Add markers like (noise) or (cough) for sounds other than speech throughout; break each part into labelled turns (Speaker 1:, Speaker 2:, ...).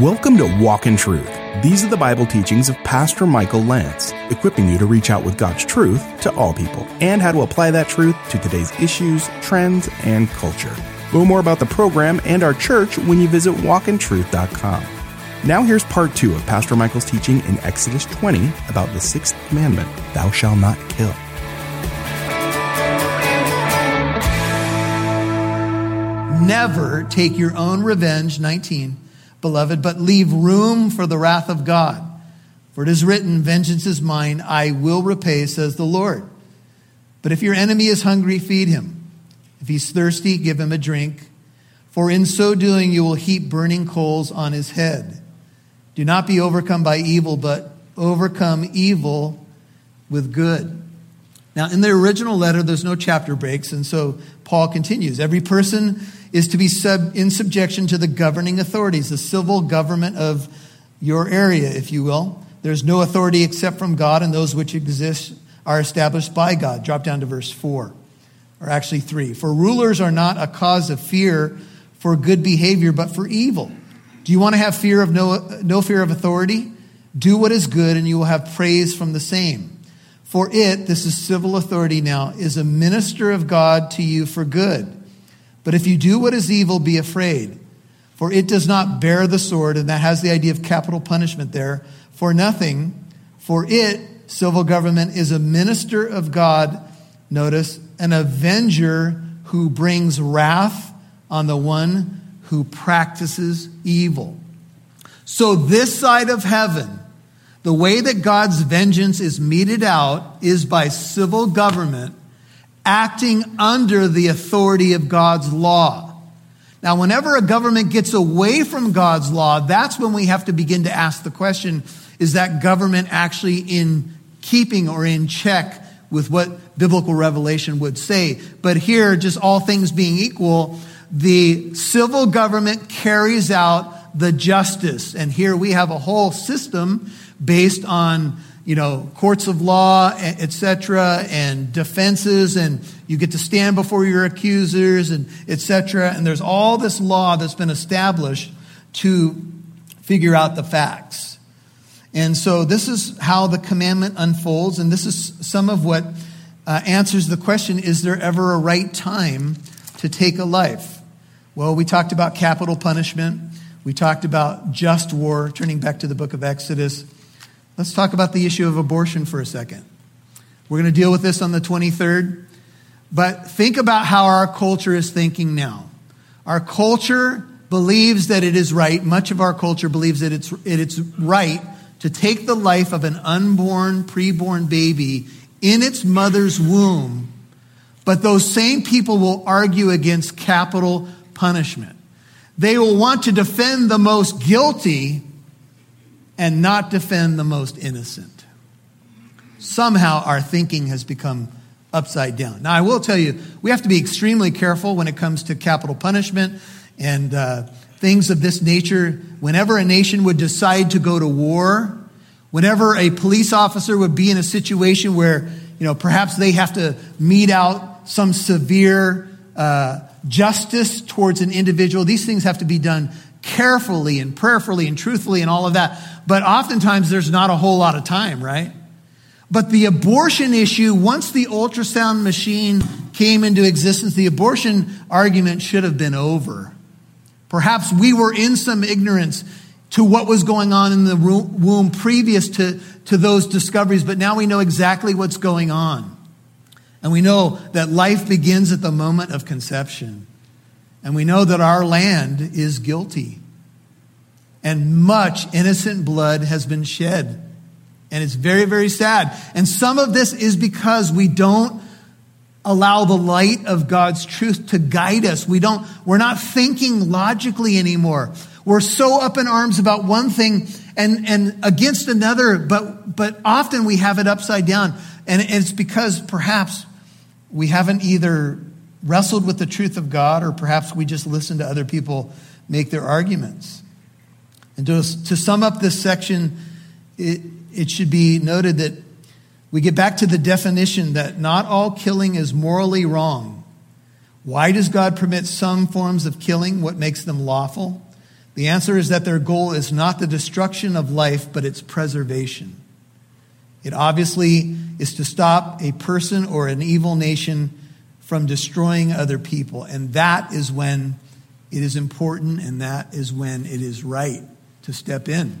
Speaker 1: Welcome to Walk in Truth. These are the Bible teachings of Pastor Michael Lance, equipping you to reach out with God's truth to all people and how to apply that truth to today's issues, trends, and culture. Learn more about the program and our church when you visit walkintruth.com. Now, here's part two of Pastor Michael's teaching in Exodus 20 about the sixth commandment Thou shalt not kill.
Speaker 2: Never take your own revenge, 19, beloved, but leave room for the wrath of God. For it is written, Vengeance is mine, I will repay, says the Lord. But if your enemy is hungry, feed him. If he's thirsty, give him a drink. For in so doing, you will heap burning coals on his head. Do not be overcome by evil, but overcome evil with good. Now, in the original letter, there's no chapter breaks, and so Paul continues. Every person is to be sub, in subjection to the governing authorities, the civil government of your area, if you will. There's no authority except from God, and those which exist are established by God. Drop down to verse 4, or actually 3. For rulers are not a cause of fear for good behavior, but for evil. Do you want to have fear of no, no fear of authority? Do what is good, and you will have praise from the same. For it, this is civil authority now, is a minister of God to you for good. But if you do what is evil, be afraid. For it does not bear the sword, and that has the idea of capital punishment there, for nothing. For it, civil government, is a minister of God, notice, an avenger who brings wrath on the one who practices evil. So, this side of heaven, the way that God's vengeance is meted out is by civil government acting under the authority of God's law. Now, whenever a government gets away from God's law, that's when we have to begin to ask the question is that government actually in keeping or in check with what biblical revelation would say? But here, just all things being equal, the civil government carries out the justice. And here we have a whole system based on you know, courts of law, etc., and defenses, and you get to stand before your accusers, and etc. And there's all this law that's been established to figure out the facts. And so this is how the commandment unfolds, and this is some of what uh, answers the question is there ever a right time to take a life? Well, we talked about capital punishment, we talked about just war, turning back to the book of Exodus. Let's talk about the issue of abortion for a second. We're going to deal with this on the 23rd, but think about how our culture is thinking now. Our culture believes that it is right, much of our culture believes that it's, it's right to take the life of an unborn, preborn baby in its mother's womb, but those same people will argue against capital punishment. They will want to defend the most guilty and not defend the most innocent. Somehow our thinking has become upside down. Now, I will tell you, we have to be extremely careful when it comes to capital punishment and uh, things of this nature. Whenever a nation would decide to go to war, whenever a police officer would be in a situation where, you know, perhaps they have to mete out some severe uh, justice towards an individual, these things have to be done carefully and prayerfully and truthfully and all of that. But oftentimes there's not a whole lot of time, right? But the abortion issue, once the ultrasound machine came into existence, the abortion argument should have been over. Perhaps we were in some ignorance to what was going on in the womb previous to, to those discoveries, but now we know exactly what's going on. And we know that life begins at the moment of conception. And we know that our land is guilty. And much innocent blood has been shed. And it's very, very sad. And some of this is because we don't allow the light of God's truth to guide us. We don't, we're not thinking logically anymore. We're so up in arms about one thing and, and against another, but, but often we have it upside down. And it's because perhaps we haven't either wrestled with the truth of God, or perhaps we just listen to other people make their arguments. And to, to sum up this section, it, it should be noted that we get back to the definition that not all killing is morally wrong. Why does God permit some forms of killing? What makes them lawful? The answer is that their goal is not the destruction of life, but its preservation. It obviously is to stop a person or an evil nation from destroying other people. And that is when it is important and that is when it is right to step in.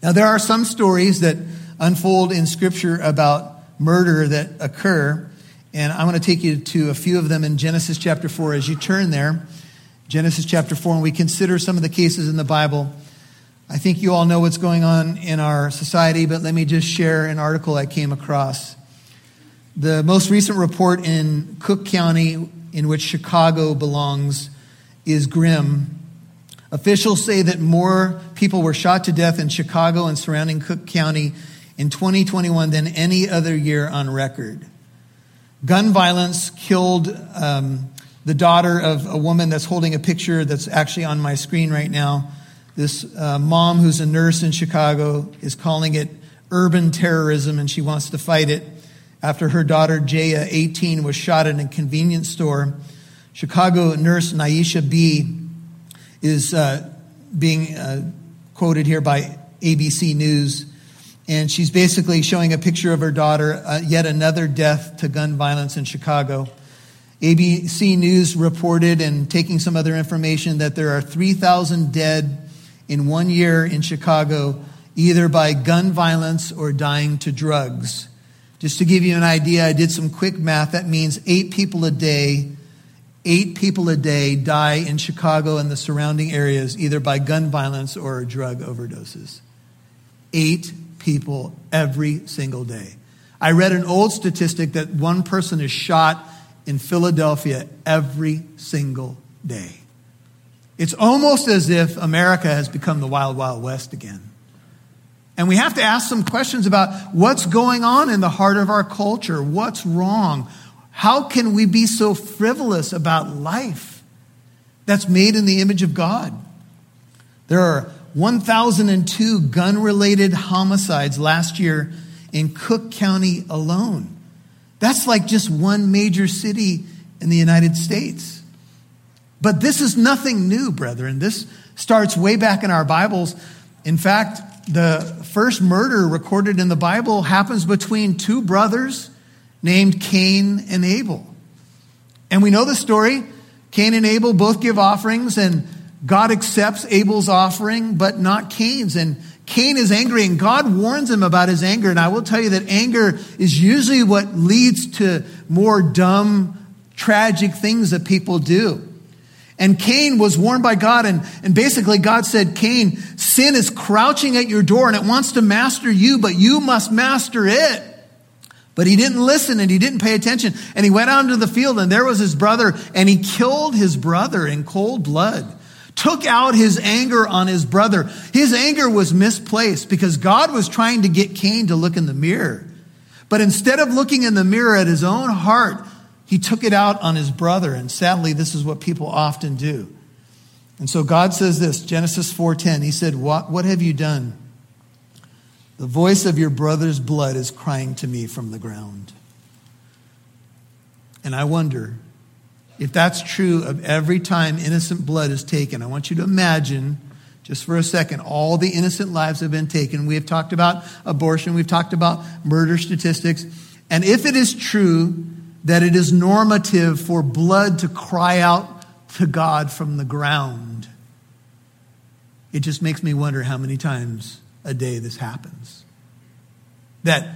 Speaker 2: Now, there are some stories that unfold in Scripture about murder that occur. And I want to take you to a few of them in Genesis chapter 4. As you turn there, Genesis chapter 4, and we consider some of the cases in the Bible. I think you all know what's going on in our society, but let me just share an article I came across. The most recent report in Cook County, in which Chicago belongs, is grim. Officials say that more people were shot to death in Chicago and surrounding Cook County in 2021 than any other year on record. Gun violence killed um, the daughter of a woman that's holding a picture that's actually on my screen right now. This uh, mom, who's a nurse in Chicago, is calling it urban terrorism and she wants to fight it after her daughter, Jaya, 18, was shot in a convenience store. Chicago nurse Naisha B. is uh, being uh, quoted here by ABC News. And she's basically showing a picture of her daughter, uh, yet another death to gun violence in Chicago. ABC News reported, and taking some other information, that there are 3,000 dead in one year in Chicago, either by gun violence or dying to drugs. Just to give you an idea, I did some quick math. That means eight people a day, eight people a day die in Chicago and the surrounding areas, either by gun violence or drug overdoses. Eight people every single day. I read an old statistic that one person is shot in Philadelphia every single day. It's almost as if America has become the wild, wild west again. And we have to ask some questions about what's going on in the heart of our culture. What's wrong? How can we be so frivolous about life that's made in the image of God? There are 1,002 gun related homicides last year in Cook County alone. That's like just one major city in the United States. But this is nothing new, brethren. This starts way back in our Bibles. In fact, the first murder recorded in the Bible happens between two brothers named Cain and Abel. And we know the story. Cain and Abel both give offerings, and God accepts Abel's offering, but not Cain's. And Cain is angry, and God warns him about his anger. And I will tell you that anger is usually what leads to more dumb, tragic things that people do. And Cain was warned by God, and, and basically God said, Cain, sin is crouching at your door and it wants to master you, but you must master it. But he didn't listen and he didn't pay attention. And he went out into the field, and there was his brother, and he killed his brother in cold blood took out his anger on his brother. His anger was misplaced because God was trying to get Cain to look in the mirror. But instead of looking in the mirror at his own heart, he took it out on his brother. And sadly, this is what people often do. And so God says this, Genesis 4:10. He said, "What what have you done? The voice of your brother's blood is crying to me from the ground." And I wonder if that's true of every time innocent blood is taken, I want you to imagine just for a second all the innocent lives have been taken. We have talked about abortion, we've talked about murder statistics. And if it is true that it is normative for blood to cry out to God from the ground, it just makes me wonder how many times a day this happens. That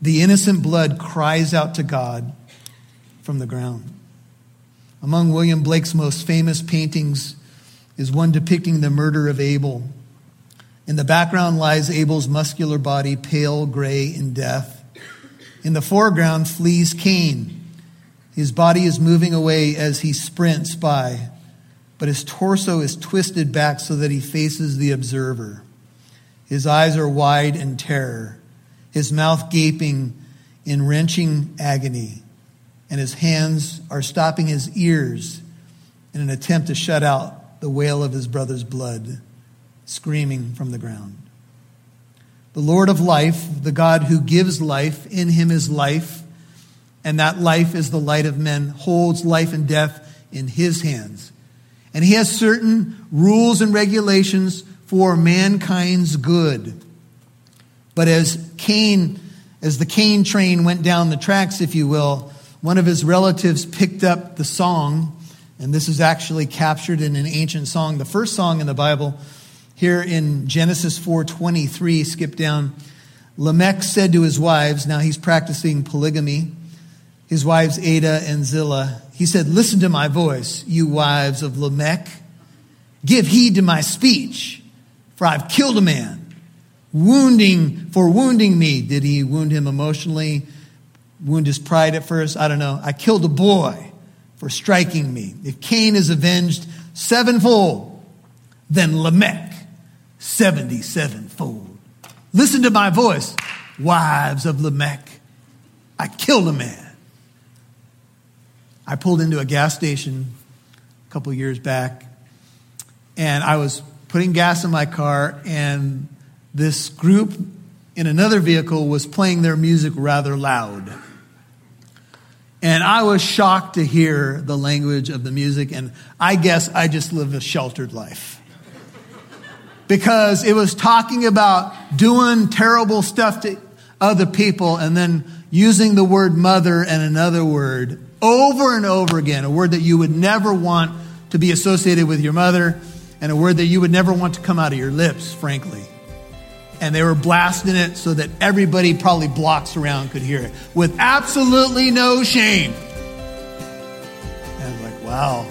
Speaker 2: the innocent blood cries out to God from the ground. Among William Blake's most famous paintings is one depicting the murder of Abel. In the background lies Abel's muscular body, pale gray in death. In the foreground flees Cain. His body is moving away as he sprints by, but his torso is twisted back so that he faces the observer. His eyes are wide in terror, his mouth gaping in wrenching agony and his hands are stopping his ears in an attempt to shut out the wail of his brother's blood screaming from the ground. The Lord of life, the God who gives life, in him is life, and that life is the light of men, holds life and death in his hands. And he has certain rules and regulations for mankind's good. But as Cain, as the Cain train went down the tracks, if you will, one of his relatives picked up the song, and this is actually captured in an ancient song, the first song in the Bible, here in Genesis 4:23, skip down. Lamech said to his wives, now he's practicing polygamy, his wives Ada and Zillah. He said, Listen to my voice, you wives of Lamech. Give heed to my speech, for I've killed a man, wounding for wounding me. Did he wound him emotionally? Wound his pride at first? I don't know. I killed a boy for striking me. If Cain is avenged sevenfold, then Lamech seventy-sevenfold. Listen to my voice, wives of Lamech. I killed a man. I pulled into a gas station a couple years back, and I was putting gas in my car, and this group in another vehicle was playing their music rather loud. And I was shocked to hear the language of the music, and I guess I just live a sheltered life because it was talking about doing terrible stuff to other people and then using the word mother and another word over and over again, a word that you would never want to be associated with your mother and a word that you would never want to come out of your lips, frankly. And they were blasting it so that everybody, probably blocks around, could hear it with absolutely no shame. And I was like, wow,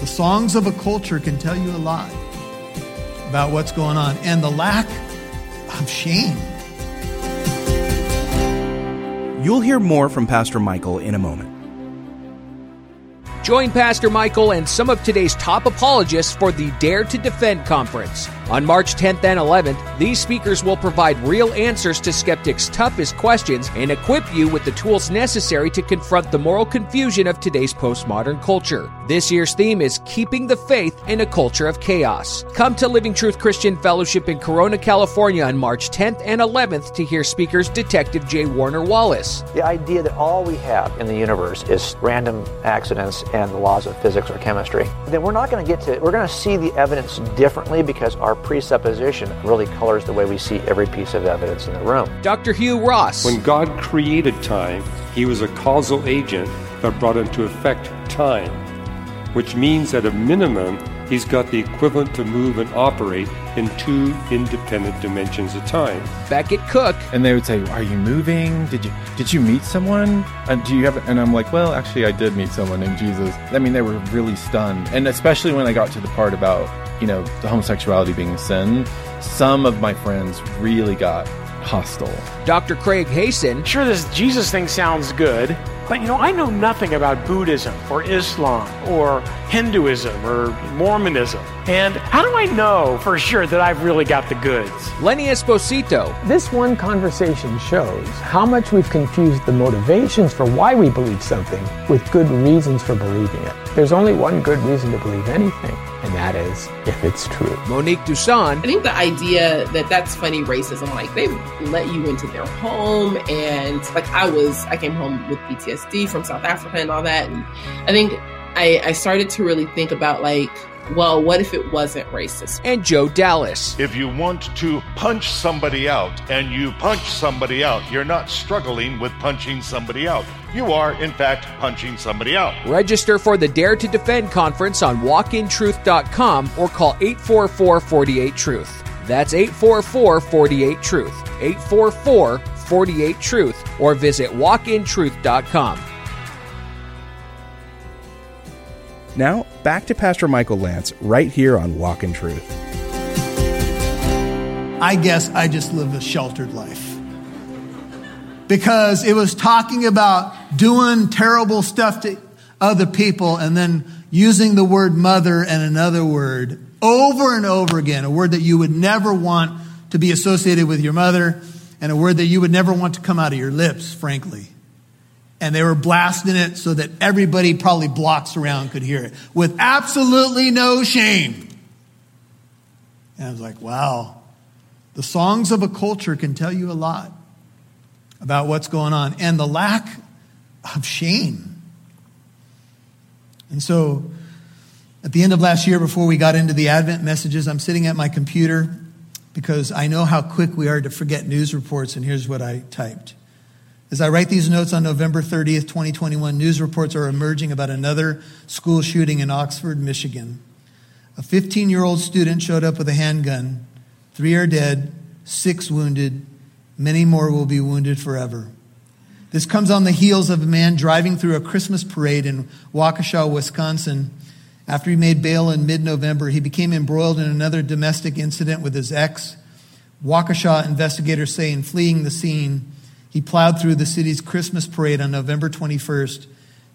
Speaker 2: the songs of a culture can tell you a lot about what's going on and the lack of shame.
Speaker 1: You'll hear more from Pastor Michael in a moment.
Speaker 3: Join Pastor Michael and some of today's top apologists for the Dare to Defend conference. On March 10th and 11th, these speakers will provide real answers to skeptics' toughest questions and equip you with the tools necessary to confront the moral confusion of today's postmodern culture. This year's theme is Keeping the Faith in a Culture of Chaos. Come to Living Truth Christian Fellowship in Corona, California on March 10th and 11th to hear speakers Detective J. Warner Wallace.
Speaker 4: The idea that all we have in the universe is random accidents and the laws of physics or chemistry, then we're not going to get to, we're going to see the evidence differently because our presupposition really colors the way we see every piece of evidence in the room.
Speaker 3: Dr. Hugh Ross.
Speaker 5: When God created time, he was a causal agent that brought into effect time, which means at a minimum, he's got the equivalent to move and operate in two independent dimensions of time.
Speaker 3: Beckett Cook.
Speaker 6: And they would say, "Are you moving? Did you did you meet someone? And do you have?" And I'm like, "Well, actually, I did meet someone named Jesus." I mean, they were really stunned, and especially when I got to the part about you know the homosexuality being a sin. Some of my friends really got hostile.
Speaker 3: Dr. Craig Hazen.
Speaker 7: Sure, this Jesus thing sounds good, but you know, I know nothing about Buddhism or Islam or Hinduism or Mormonism. And how do I know for sure that I've really got the goods?
Speaker 3: Lenny Esposito.
Speaker 8: This one conversation shows how much we've confused the motivations for why we believe something with good reasons for believing it. There's only one good reason to believe anything, and that is if it's true.
Speaker 3: Monique Duson.
Speaker 9: I think the idea that that's funny racism, like they let you into their home, and like I was, I came home with PTSD from South Africa and all that, and I think I, I started to really think about like well, what if it wasn't racist?
Speaker 3: And Joe Dallas.
Speaker 10: If you want to punch somebody out and you punch somebody out, you're not struggling with punching somebody out. You are, in fact, punching somebody out.
Speaker 3: Register for the Dare to Defend conference on walkintruth.com or call 844 48 Truth. That's 844 48 Truth. 844 48 Truth or visit walkintruth.com.
Speaker 1: Now, back to Pastor Michael Lance right here on Walk in Truth.
Speaker 2: I guess I just live a sheltered life. Because it was talking about doing terrible stuff to other people and then using the word mother and another word over and over again, a word that you would never want to be associated with your mother and a word that you would never want to come out of your lips, frankly and they were blasting it so that everybody, probably blocks around, could hear it with absolutely no shame. And I was like, wow, the songs of a culture can tell you a lot about what's going on and the lack of shame. And so, At the end of last year, before we got into the Advent messages, I'm sitting at my computer because I know how quick we are to forget news reports, and here's what I typed. As I write these notes on November 30th, 2021, news reports are emerging about another school shooting in Oxford, Michigan. A 15 year old student showed up with a handgun. Three are dead, six wounded, many more will be wounded forever. This comes on the heels of a man driving through a Christmas parade in Waukesha, Wisconsin. After he made bail in mid November, he became embroiled in another domestic incident with his ex. Waukesha investigators say in fleeing the scene, he plowed through the city's Christmas parade on November 21st,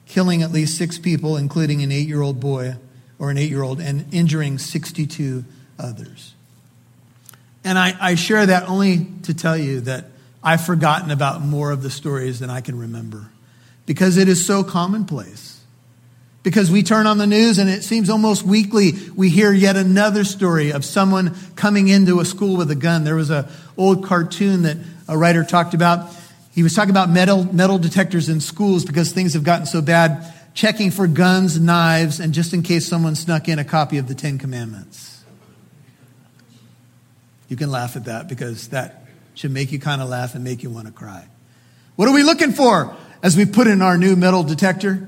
Speaker 2: killing at least six people, including an eight year old boy or an eight year old, and injuring 62 others. And I, I, share that only to tell you that I've forgotten about more of the stories than I can remember because it is so commonplace. Because we turn on the news and it seems almost weekly we hear yet another story of someone coming into a school with a gun. There was an old cartoon that a writer talked about he was talking about metal, metal detectors in schools because things have gotten so bad, checking for guns, knives, and just in case someone snuck in a copy of the Ten Commandments. You can laugh at that because that should make you kind of laugh and make you want to cry. What are we looking for as we put in our new metal detector?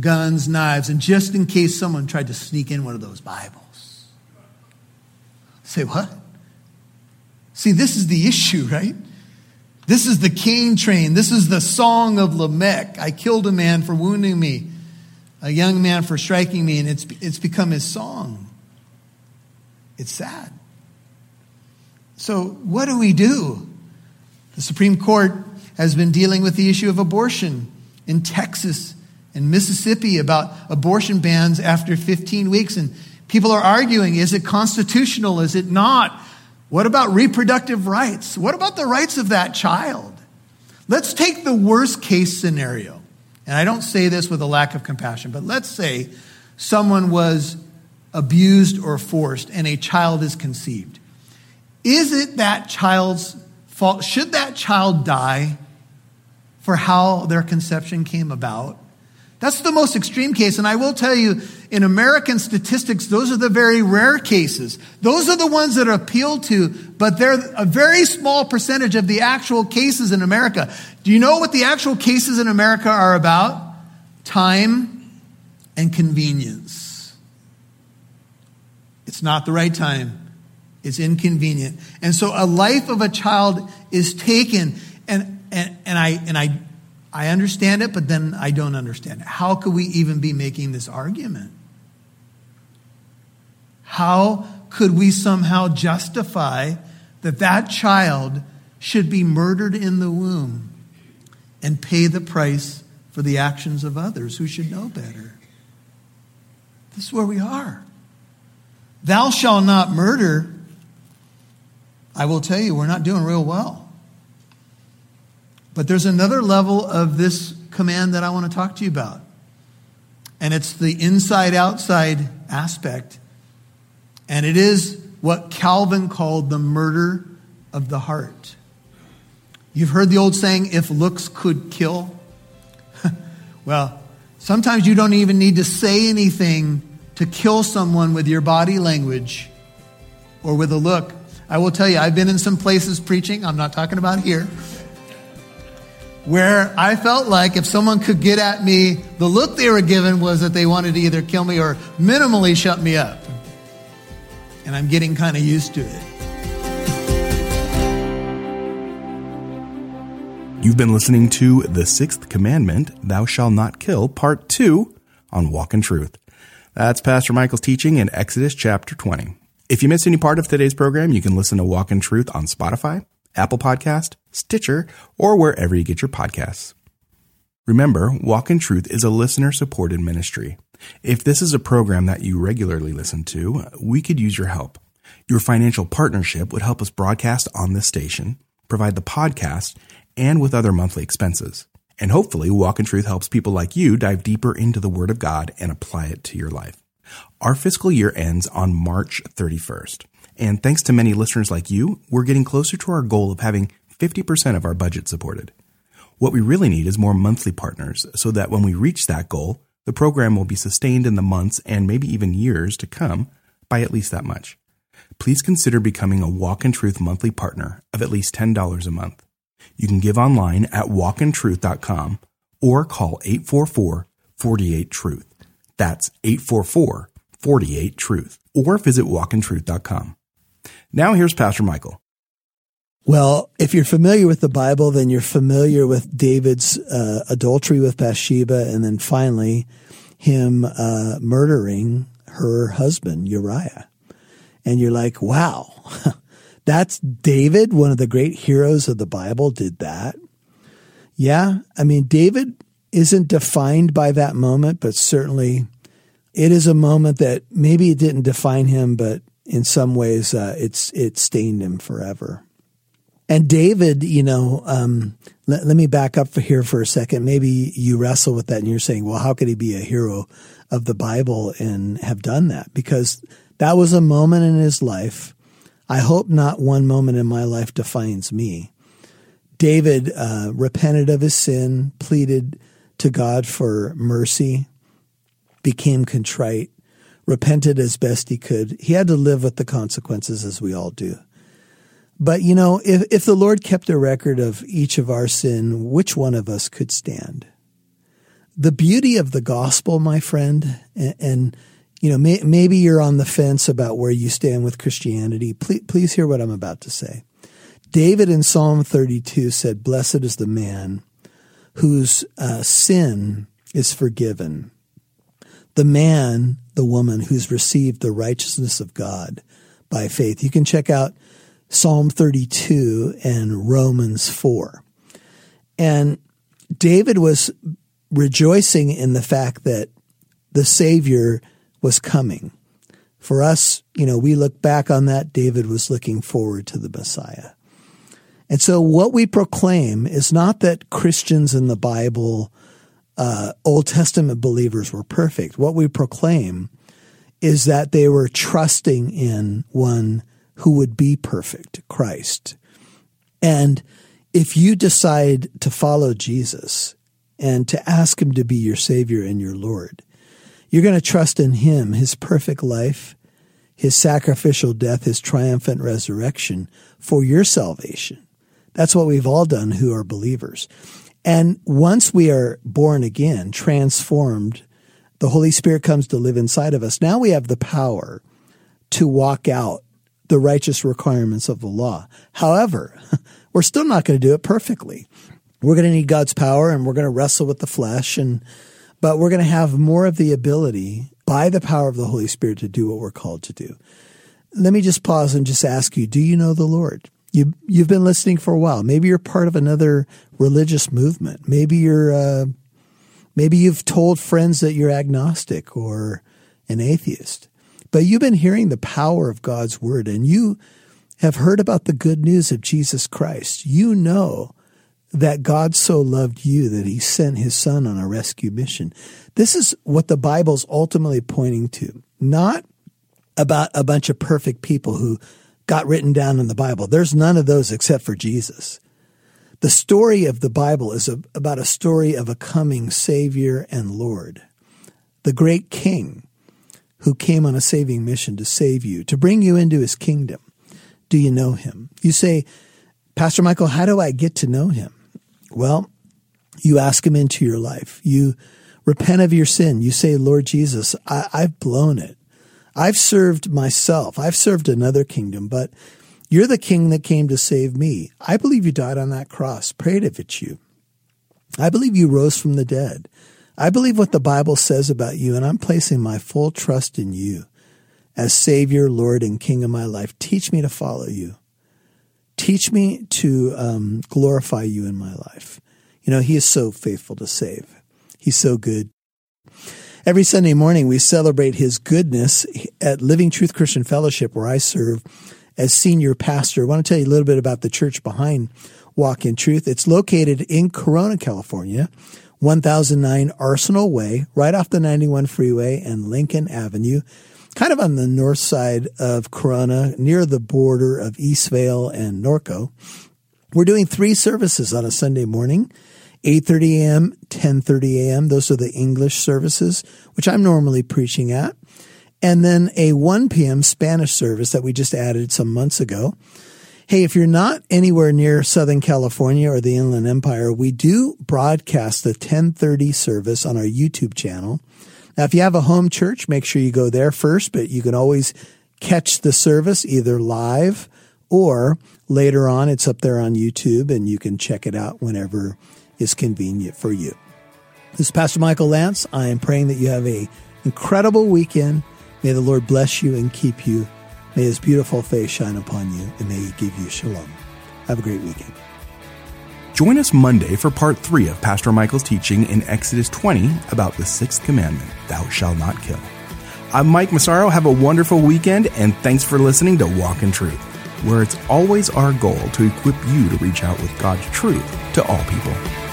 Speaker 2: Guns, knives, and just in case someone tried to sneak in one of those Bibles. Say what? See, this is the issue, right? This is the Cain train. This is the song of Lamech. I killed a man for wounding me, a young man for striking me, and it's, it's become his song. It's sad. So, what do we do? The Supreme Court has been dealing with the issue of abortion in Texas and Mississippi about abortion bans after 15 weeks. And people are arguing is it constitutional? Is it not? What about reproductive rights? What about the rights of that child? Let's take the worst case scenario. And I don't say this with a lack of compassion, but let's say someone was abused or forced and a child is conceived. Is it that child's fault? Should that child die for how their conception came about? That's the most extreme case. And I will tell you, in American statistics, those are the very rare cases. Those are the ones that are appealed to, but they're a very small percentage of the actual cases in America. Do you know what the actual cases in America are about? Time and convenience. It's not the right time. It's inconvenient. And so a life of a child is taken and, and, and I, and I I understand it, but then I don't understand it. How could we even be making this argument? How could we somehow justify that that child should be murdered in the womb and pay the price for the actions of others who should know better? This is where we are. Thou shalt not murder. I will tell you, we're not doing real well. But there's another level of this command that I want to talk to you about. And it's the inside outside aspect. And it is what Calvin called the murder of the heart. You've heard the old saying, if looks could kill. (laughs) well, sometimes you don't even need to say anything to kill someone with your body language or with a look. I will tell you, I've been in some places preaching, I'm not talking about here where I felt like if someone could get at me, the look they were given was that they wanted to either kill me or minimally shut me up. And I'm getting kind of used to it.
Speaker 1: You've been listening to The Sixth Commandment, Thou Shalt Not Kill, Part 2 on Walk in Truth. That's Pastor Michael's teaching in Exodus chapter 20. If you missed any part of today's program, you can listen to Walk in Truth on Spotify, Apple Podcast, Stitcher, or wherever you get your podcasts. Remember, Walk in Truth is a listener supported ministry. If this is a program that you regularly listen to, we could use your help. Your financial partnership would help us broadcast on this station, provide the podcast, and with other monthly expenses. And hopefully, Walk in Truth helps people like you dive deeper into the Word of God and apply it to your life. Our fiscal year ends on March 31st. And thanks to many listeners like you, we're getting closer to our goal of having 50% of our budget supported. What we really need is more monthly partners so that when we reach that goal, The program will be sustained in the months and maybe even years to come by at least that much. Please consider becoming a Walk in Truth monthly partner of at least $10 a month. You can give online at walkintruth.com or call 844 48 Truth. That's 844 48 Truth. Or visit walkintruth.com. Now here's Pastor Michael.
Speaker 2: Well, if you're familiar with the Bible, then you're familiar with David's uh, adultery with Bathsheba, and then finally him uh, murdering her husband Uriah. And you're like, wow, (laughs) that's David, one of the great heroes of the Bible, did that. Yeah, I mean, David isn't defined by that moment, but certainly it is a moment that maybe it didn't define him, but in some ways uh, it's it stained him forever. And David, you know, um, let, let me back up for here for a second. Maybe you wrestle with that and you're saying, well, how could he be a hero of the Bible and have done that? Because that was a moment in his life. I hope not one moment in my life defines me. David uh, repented of his sin, pleaded to God for mercy, became contrite, repented as best he could. He had to live with the consequences as we all do. But you know, if, if the Lord kept a record of each of our sin, which one of us could stand? The beauty of the gospel, my friend, and, and you know, may, maybe you're on the fence about where you stand with Christianity. Please, please hear what I'm about to say. David in Psalm 32 said, Blessed is the man whose uh, sin is forgiven, the man, the woman who's received the righteousness of God by faith. You can check out Psalm 32 and Romans 4. And David was rejoicing in the fact that the Savior was coming. For us, you know, we look back on that, David was looking forward to the Messiah. And so what we proclaim is not that Christians in the Bible, uh, Old Testament believers were perfect. What we proclaim is that they were trusting in one who would be perfect, Christ. And if you decide to follow Jesus and to ask him to be your Savior and your Lord, you're going to trust in him, his perfect life, his sacrificial death, his triumphant resurrection for your salvation. That's what we've all done who are believers. And once we are born again, transformed, the Holy Spirit comes to live inside of us. Now we have the power to walk out the righteous requirements of the law. However, (laughs) we're still not going to do it perfectly. We're going to need God's power and we're going to wrestle with the flesh and but we're going to have more of the ability by the power of the Holy Spirit to do what we're called to do. Let me just pause and just ask you, do you know the Lord? You you've been listening for a while. Maybe you're part of another religious movement. Maybe you're uh, maybe you've told friends that you're agnostic or an atheist. But you've been hearing the power of God's word and you have heard about the good news of Jesus Christ. You know that God so loved you that he sent his son on a rescue mission. This is what the Bible's ultimately pointing to, not about a bunch of perfect people who got written down in the Bible. There's none of those except for Jesus. The story of the Bible is a, about a story of a coming Savior and Lord, the great King who came on a saving mission to save you, to bring you into his kingdom. Do you know him? You say, Pastor Michael, how do I get to know him? Well, you ask him into your life. You repent of your sin. You say, Lord Jesus, I, have blown it. I've served myself. I've served another kingdom, but you're the king that came to save me. I believe you died on that cross. Prayed if it's you. I believe you rose from the dead. I believe what the Bible says about you, and I'm placing my full trust in you as Savior, Lord, and King of my life. Teach me to follow you. Teach me to um, glorify you in my life. You know, He is so faithful to save. He's so good. Every Sunday morning, we celebrate His goodness at Living Truth Christian Fellowship, where I serve as senior pastor. I want to tell you a little bit about the church behind Walk in Truth. It's located in Corona, California 1009 Arsenal Way, right off the 91 freeway and Lincoln Avenue, kind of on the north side of Corona, near the border of Eastvale and Norco. We're doing three services on a Sunday morning. 8:30 a.m., 10:30 a.m. Those are the English services, which I'm normally preaching at. And then a 1 p.m. Spanish service that we just added some months ago. Hey, if you're not anywhere near Southern California or the Inland Empire, we do broadcast the 1030 service on our YouTube channel. Now, if you have a home church, make sure you go there first, but you can always catch the service either live or later on. It's up there on YouTube and you can check it out whenever is convenient for you. This is Pastor Michael Lance. I am praying that you have a incredible weekend. May the Lord bless you and keep you. May his beautiful face shine upon you and may he give you shalom. Have a great weekend.
Speaker 1: Join us Monday for part three of Pastor Michael's teaching in Exodus 20 about the sixth commandment, Thou shalt not kill. I'm Mike Massaro. Have a wonderful weekend, and thanks for listening to Walk in Truth, where it's always our goal to equip you to reach out with God's truth to all people.